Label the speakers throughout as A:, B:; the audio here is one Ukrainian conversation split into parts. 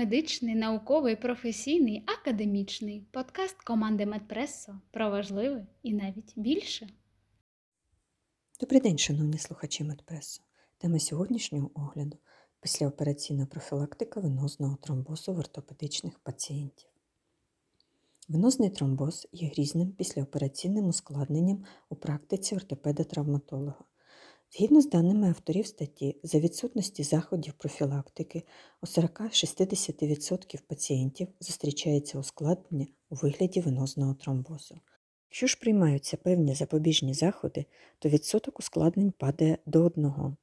A: медичний, науковий, професійний, академічний подкаст команди Медпресо про важливе і навіть більше.
B: Добрий день, шановні слухачі Медпресо. Тема сьогоднішнього огляду післяопераційна профілактика венозного тромбозу в ортопедичних пацієнтів. Венозний тромбоз є грізним післяопераційним ускладненням у практиці ортопеда-травматолога. Згідно з даними авторів статті, за відсутності заходів профілактики у 40-60% пацієнтів зустрічається ускладнення у вигляді венозного тромбозу. Якщо ж приймаються певні запобіжні заходи, то відсоток ускладнень падає до одного.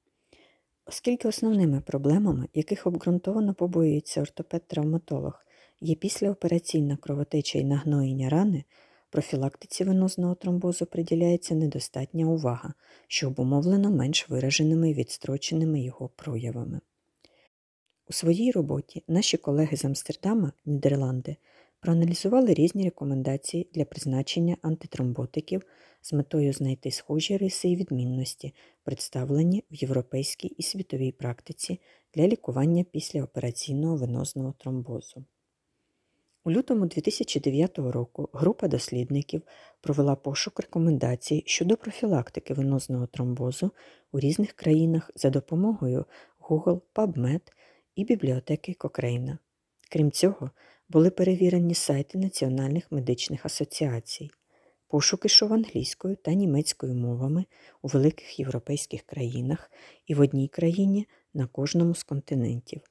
B: Оскільки основними проблемами, яких обґрунтовано побоюється ортопед-травматолог, є післяопераційна кровотеча і нагноєння рани, профілактиці венозного тромбозу приділяється недостатня увага, що обумовлено менш вираженими і відстроченими його проявами. У своїй роботі наші колеги з Амстердама, Нідерланди, проаналізували різні рекомендації для призначення антитромботиків з метою знайти схожі риси і відмінності, представлені в європейській і світовій практиці для лікування післяопераційного венозного тромбозу. У лютому 2009 року група дослідників провела пошук рекомендацій щодо профілактики венозного тромбозу у різних країнах за допомогою Google, PubMed і бібліотеки Кокрейна. Крім цього, були перевірені сайти національних медичних асоціацій. Пошук ішов англійською та німецькою мовами у великих європейських країнах і в одній країні на кожному з континентів.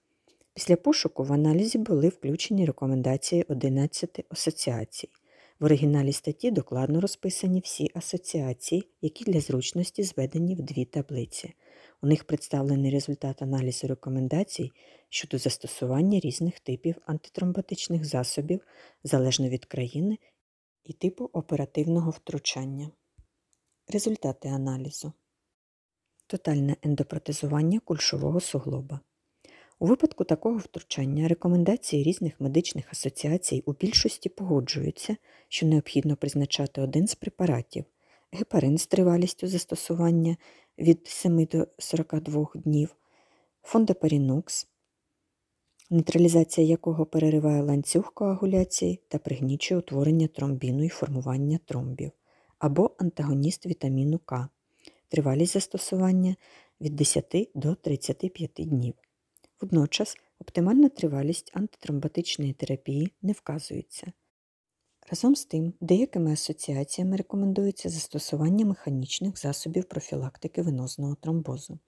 B: Після пошуку в аналізі були включені рекомендації 11 асоціацій. В оригіналі статті докладно розписані всі асоціації, які для зручності зведені в дві таблиці. У них представлений результат аналізу рекомендацій щодо застосування різних типів антитромботичних засобів залежно від країни і типу оперативного втручання. Результати аналізу. Тотальне ендопротезування кульшового суглоба. У випадку такого втручання рекомендації різних медичних асоціацій у більшості погоджуються, що необхідно призначати один з препаратів гепарин з тривалістю застосування від 7 до 42 днів, фондопарінокс, нейтралізація якого перериває ланцюг коагуляції та пригнічує утворення тромбіну і формування тромбів, або антагоніст вітаміну К, тривалість застосування від 10 до 35 днів. Водночас оптимальна тривалість антитромботичної терапії не вказується. Разом з тим, деякими асоціаціями рекомендується застосування механічних засобів профілактики венозного тромбозу.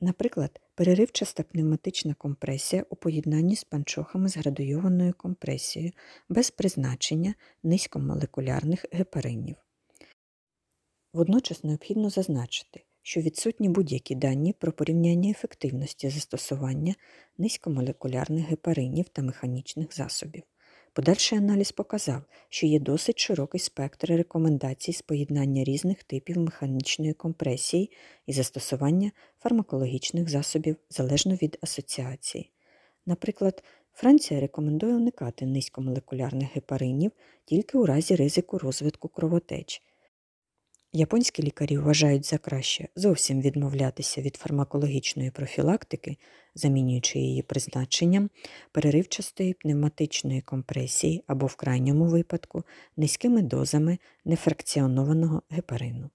B: Наприклад, переривчаста пневматична компресія у поєднанні з панчохами з градуйованою компресією без призначення низькомолекулярних гепаринів. Водночас необхідно зазначити, що відсутні будь-які дані про порівняння ефективності застосування низькомолекулярних гепаринів та механічних засобів. Подальший аналіз показав, що є досить широкий спектр рекомендацій з поєднання різних типів механічної компресії і застосування фармакологічних засобів залежно від асоціації. Наприклад, Франція рекомендує уникати низькомолекулярних гепаринів тільки у разі ризику розвитку кровотеч. Японські лікарі вважають за краще зовсім відмовлятися від фармакологічної профілактики, замінюючи її призначенням переривчастої пневматичної компресії або, в крайньому випадку, низькими дозами нефракціонованого гепарину.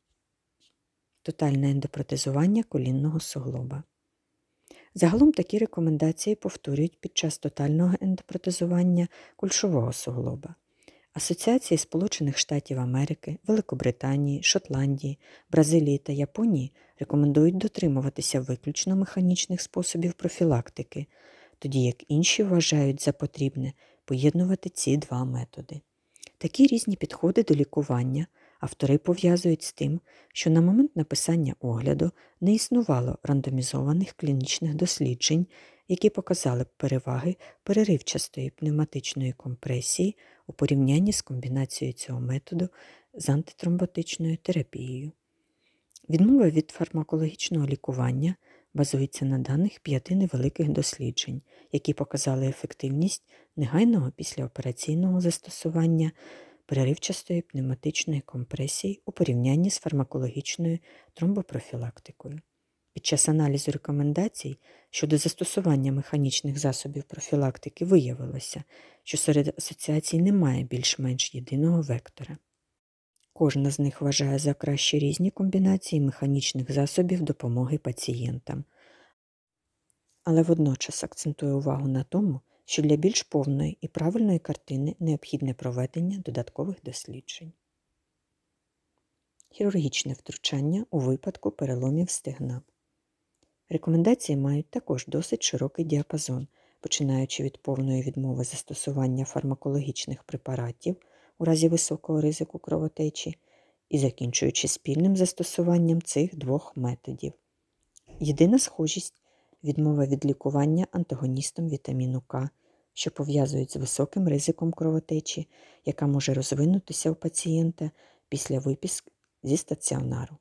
B: Тотальне ендопротезування колінного суглоба. Загалом такі рекомендації повторюють під час тотального ендопротезування кульшового суглоба. Асоціації Сполучених Штатів Америки, Великобританії, Шотландії, Бразилії та Японії рекомендують дотримуватися виключно механічних способів профілактики, тоді як інші вважають за потрібне поєднувати ці два методи. Такі різні підходи до лікування автори пов'язують з тим, що на момент написання огляду не існувало рандомізованих клінічних досліджень, які показали б переваги переривчастої пневматичної компресії у порівнянні з комбінацією цього методу з антитромботичною терапією. Відмова від фармакологічного лікування базується на даних п'яти невеликих досліджень, які показали ефективність негайного післяопераційного застосування переривчастої пневматичної компресії у порівнянні з фармакологічною тромбопрофілактикою. Під час аналізу рекомендацій щодо застосування механічних засобів профілактики виявилося, що серед асоціацій немає більш-менш єдиного вектора. Кожна з них вважає за краще різні комбінації механічних засобів допомоги пацієнтам, але водночас акцентує увагу на тому, що для більш повної і правильної картини необхідне проведення додаткових досліджень. Хірургічне втручання у випадку переломів стегна. Рекомендації мають також досить широкий діапазон, починаючи від повної відмови застосування фармакологічних препаратів у разі високого ризику кровотечі і закінчуючи спільним застосуванням цих двох методів. Єдина схожість відмова від лікування антагоністом вітаміну К, що пов'язують з високим ризиком кровотечі, яка може розвинутися у пацієнта після виписки зі стаціонару.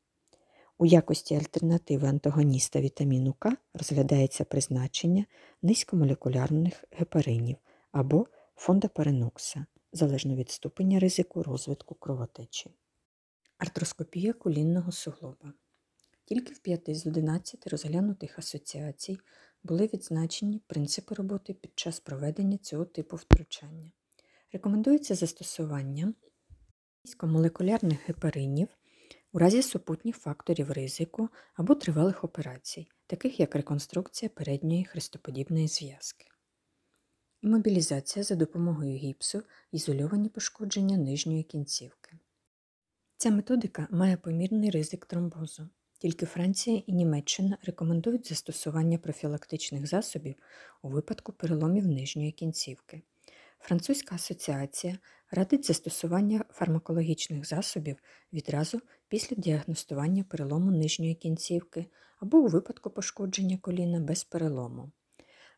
B: У якості альтернативи антагоніста вітаміну К розглядається призначення низькомолекулярних гепаринів або фондоперенокса, залежно від ступеня ризику розвитку кровотечі. Артроскопія колінного суглоба. Тільки в 5 з 11 розглянутих асоціацій були відзначені принципи роботи під час проведення цього типу втручання. Рекомендується застосування низькомолекулярних гепаринів у разі супутніх факторів ризику або тривалих операцій, таких як реконструкція передньої хрестоподібної зв'язки. Імобілізація за допомогою гіпсу, ізольовані пошкодження нижньої кінцівки. Ця методика має помірний ризик тромбозу. Тільки Франція і Німеччина рекомендують застосування профілактичних засобів у випадку переломів нижньої кінцівки. Французька асоціація радить застосування фармакологічних засобів відразу після діагностування перелому нижньої кінцівки або у випадку пошкодження коліна без перелому.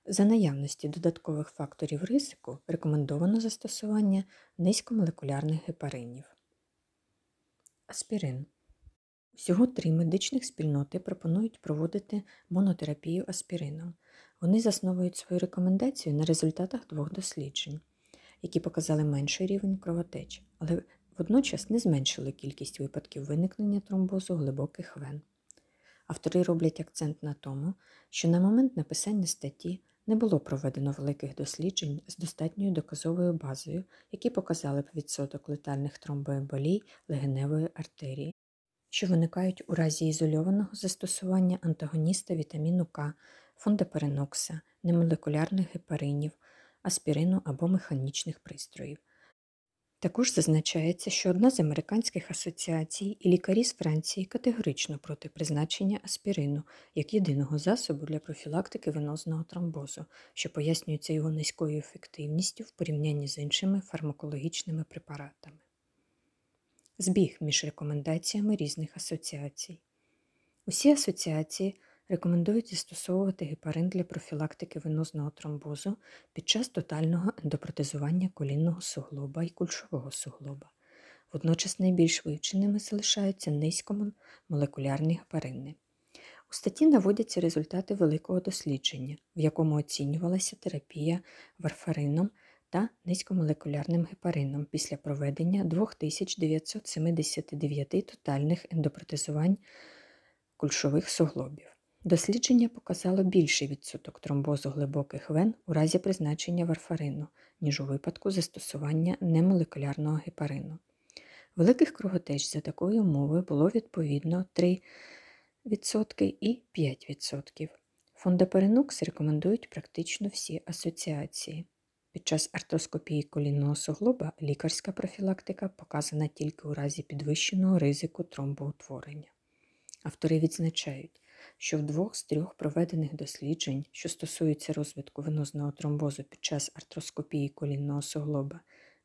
B: За наявності додаткових факторів ризику рекомендовано застосування низькомолекулярних гепаринів. Аспірин. Усього три медичних спільноти пропонують проводити монотерапію аспірином. Вони засновують свою рекомендацію на результатах двох досліджень, які показали менший рівень кровотеч, але водночас не зменшили кількість випадків виникнення тромбозу глибоких вен. Автори роблять акцент на тому, що на момент написання статті не було проведено великих досліджень з достатньою доказовою базою, які показали б відсоток летальних тромбоемболій легеневої артерії, що виникають у разі ізольованого застосування антагоніста вітаміну К, фондоперенокса, немолекулярних гепаринів, аспірину або механічних пристроїв. Також зазначається, що одна з американських асоціацій і лікарі з Франції категорично проти призначення аспірину як єдиного засобу для профілактики венозного тромбозу, що пояснюється його низькою ефективністю в порівнянні з іншими фармакологічними препаратами. Збіг між рекомендаціями різних асоціацій. Усі асоціації рекомендують застосовувати гепарин для профілактики венозного тромбозу під час тотального ендопротезування колінного суглоба і кульшового суглоба. Водночас найбільш вивченими залишаються низькомолекулярні гепарини. У статті наводяться результати великого дослідження, в якому оцінювалася терапія варфарином та низькомолекулярним гепарином після проведення 2979 тотальних ендопротезувань кульшових суглобів. Дослідження показало більший відсоток тромбозу глибоких вен у разі призначення варфарину, ніж у випадку застосування немолекулярного гепарину. Великих кровотеч за такою умовою було відповідно 3% і 5%. Фондоперенокс рекомендують практично всі асоціації. Під час артроскопії колінного суглоба лікарська профілактика показана тільки у разі підвищеного ризику тромбоутворення. Автори відзначають, що в двох з трьох проведених досліджень, що стосуються розвитку венозного тромбозу під час артроскопії колінного суглоба,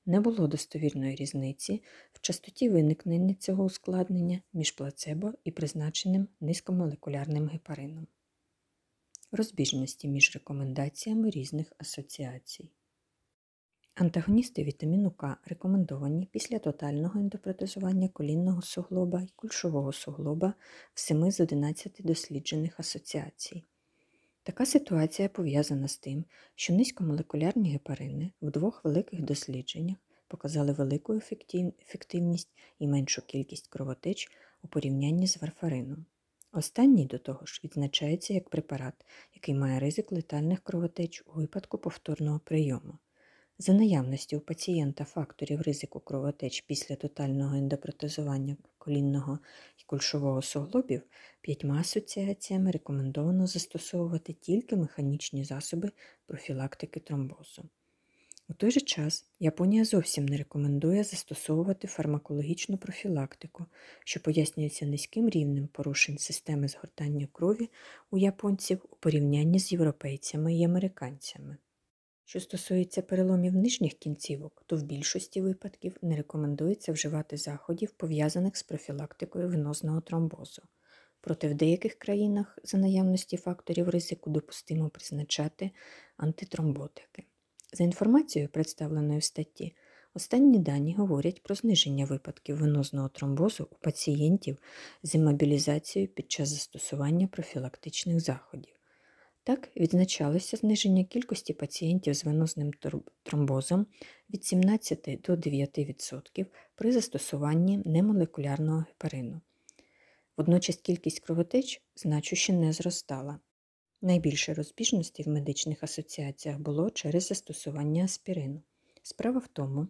B: не було достовірної різниці в частоті виникнення цього ускладнення між плацебо і призначеним низькомолекулярним гепарином. Розбіжності між рекомендаціями різних асоціацій. Антагоністи вітаміну К рекомендовані після тотального ендопротезування колінного суглоба і кульшового суглоба в 7 з 11 досліджених асоціацій. Така ситуація пов'язана з тим, що низькомолекулярні гепарини в двох великих дослідженнях показали велику ефективність і меншу кількість кровотеч у порівнянні з варфарином. Останній, до того ж, відзначається як препарат, який має ризик летальних кровотеч у випадку повторного прийому. За наявності у пацієнта факторів ризику кровотеч після тотального ендопротезування колінного і кульшового суглобів п'ятьма асоціаціями рекомендовано застосовувати тільки механічні засоби профілактики тромбозу. У той же час Японія зовсім не рекомендує застосовувати фармакологічну профілактику, що пояснюється низьким рівнем порушень системи згортання крові у японців у порівнянні з європейцями і американцями. Що стосується переломів нижніх кінцівок, то в більшості випадків не рекомендується вживати заходів, пов'язаних з профілактикою венозного тромбозу. Проте в деяких країнах за наявності факторів ризику допустимо призначати антитромботики. За інформацією, представленою в статті, останні дані говорять про зниження випадків венозного тромбозу у пацієнтів з іммобілізацією під час застосування профілактичних заходів. Так, відзначалося зниження кількості пацієнтів з венозним тромбозом від 17 до 9% при застосуванні немолекулярного гепарину. Водночас кількість кровотеч значуще не зростала. Найбільше розбіжностей в медичних асоціаціях було через застосування аспірину. Справа в тому,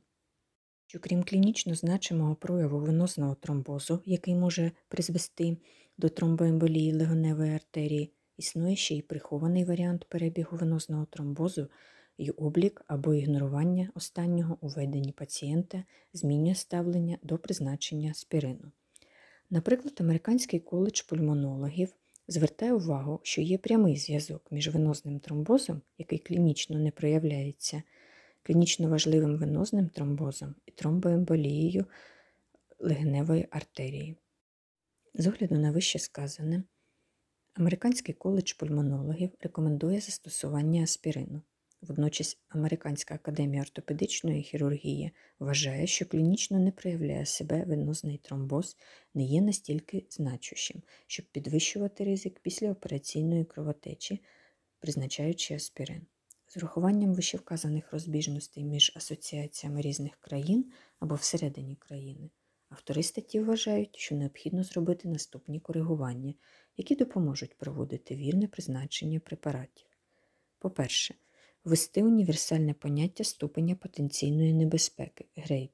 B: що крім клінічно значимого прояву венозного тромбозу, який може призвести до тромбоемболії легоневої артерії, існує ще й прихований варіант перебігу венозного тромбозу і облік або ігнорування останнього у веденні пацієнта змінює ставлення до призначення аспірину. Наприклад, Американський коледж пульмонологів звертає увагу, що є прямий зв'язок між венозним тромбозом, який клінічно не проявляється, клінічно важливим венозним тромбозом і тромбоемболією легеневої артерії. З огляду на вище сказане, Американський коледж пульмонологів рекомендує застосування аспірину. Водночас Американська академія ортопедичної хірургії вважає, що клінічно не проявляє себе венозний тромбоз, не є настільки значущим, щоб підвищувати ризик післяопераційної кровотечі, призначаючи аспірин. З урахуванням вищевказаних розбіжностей між асоціаціями різних країн або всередині країни, автори статті вважають, що необхідно зробити наступні коригування, які допоможуть проводити вірне призначення препаратів. По-перше, ввести універсальне поняття ступеня потенційної небезпеки grade,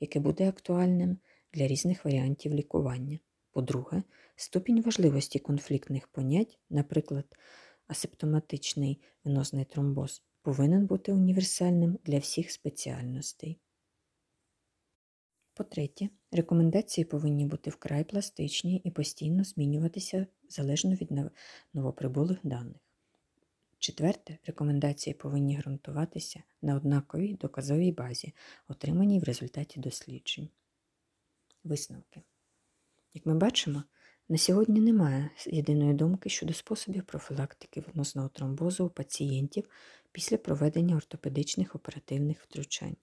B: яке буде актуальним для різних варіантів лікування. По-друге, ступінь важливості конфліктних понять, наприклад, асимптоматичний венозний тромбоз, повинен бути універсальним для всіх спеціальностей. По-третє, рекомендації повинні бути вкрай пластичні і постійно змінюватися залежно від новоприбулих даних. Четверте, рекомендації повинні ґрунтуватися на однаковій доказовій базі, отриманій в результаті досліджень. Висновки. Як ми бачимо, на сьогодні немає єдиної думки щодо способів профілактики венозного тромбозу у пацієнтів після проведення ортопедичних оперативних втручань.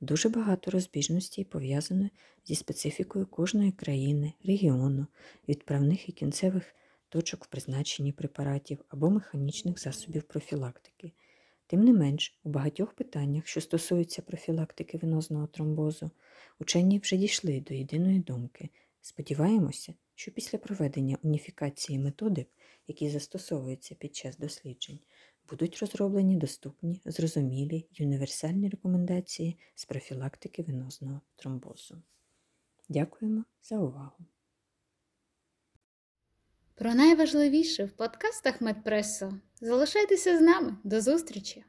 B: Дуже багато розбіжностей пов'язано зі специфікою кожної країни, регіону, відправних і кінцевих точок в призначенні препаратів або механічних засобів профілактики. Тим не менш, у багатьох питаннях, що стосуються профілактики венозного тромбозу, учені вже дійшли до єдиної думки. Сподіваємося, що після проведення уніфікації методик, які застосовуються під час досліджень, будуть розроблені доступні, зрозумілі й універсальні рекомендації з профілактики венозного тромбозу. Дякуємо за увагу!
A: Про найважливіше в подкастах Медпресо. Залишайтеся з нами. До зустрічі!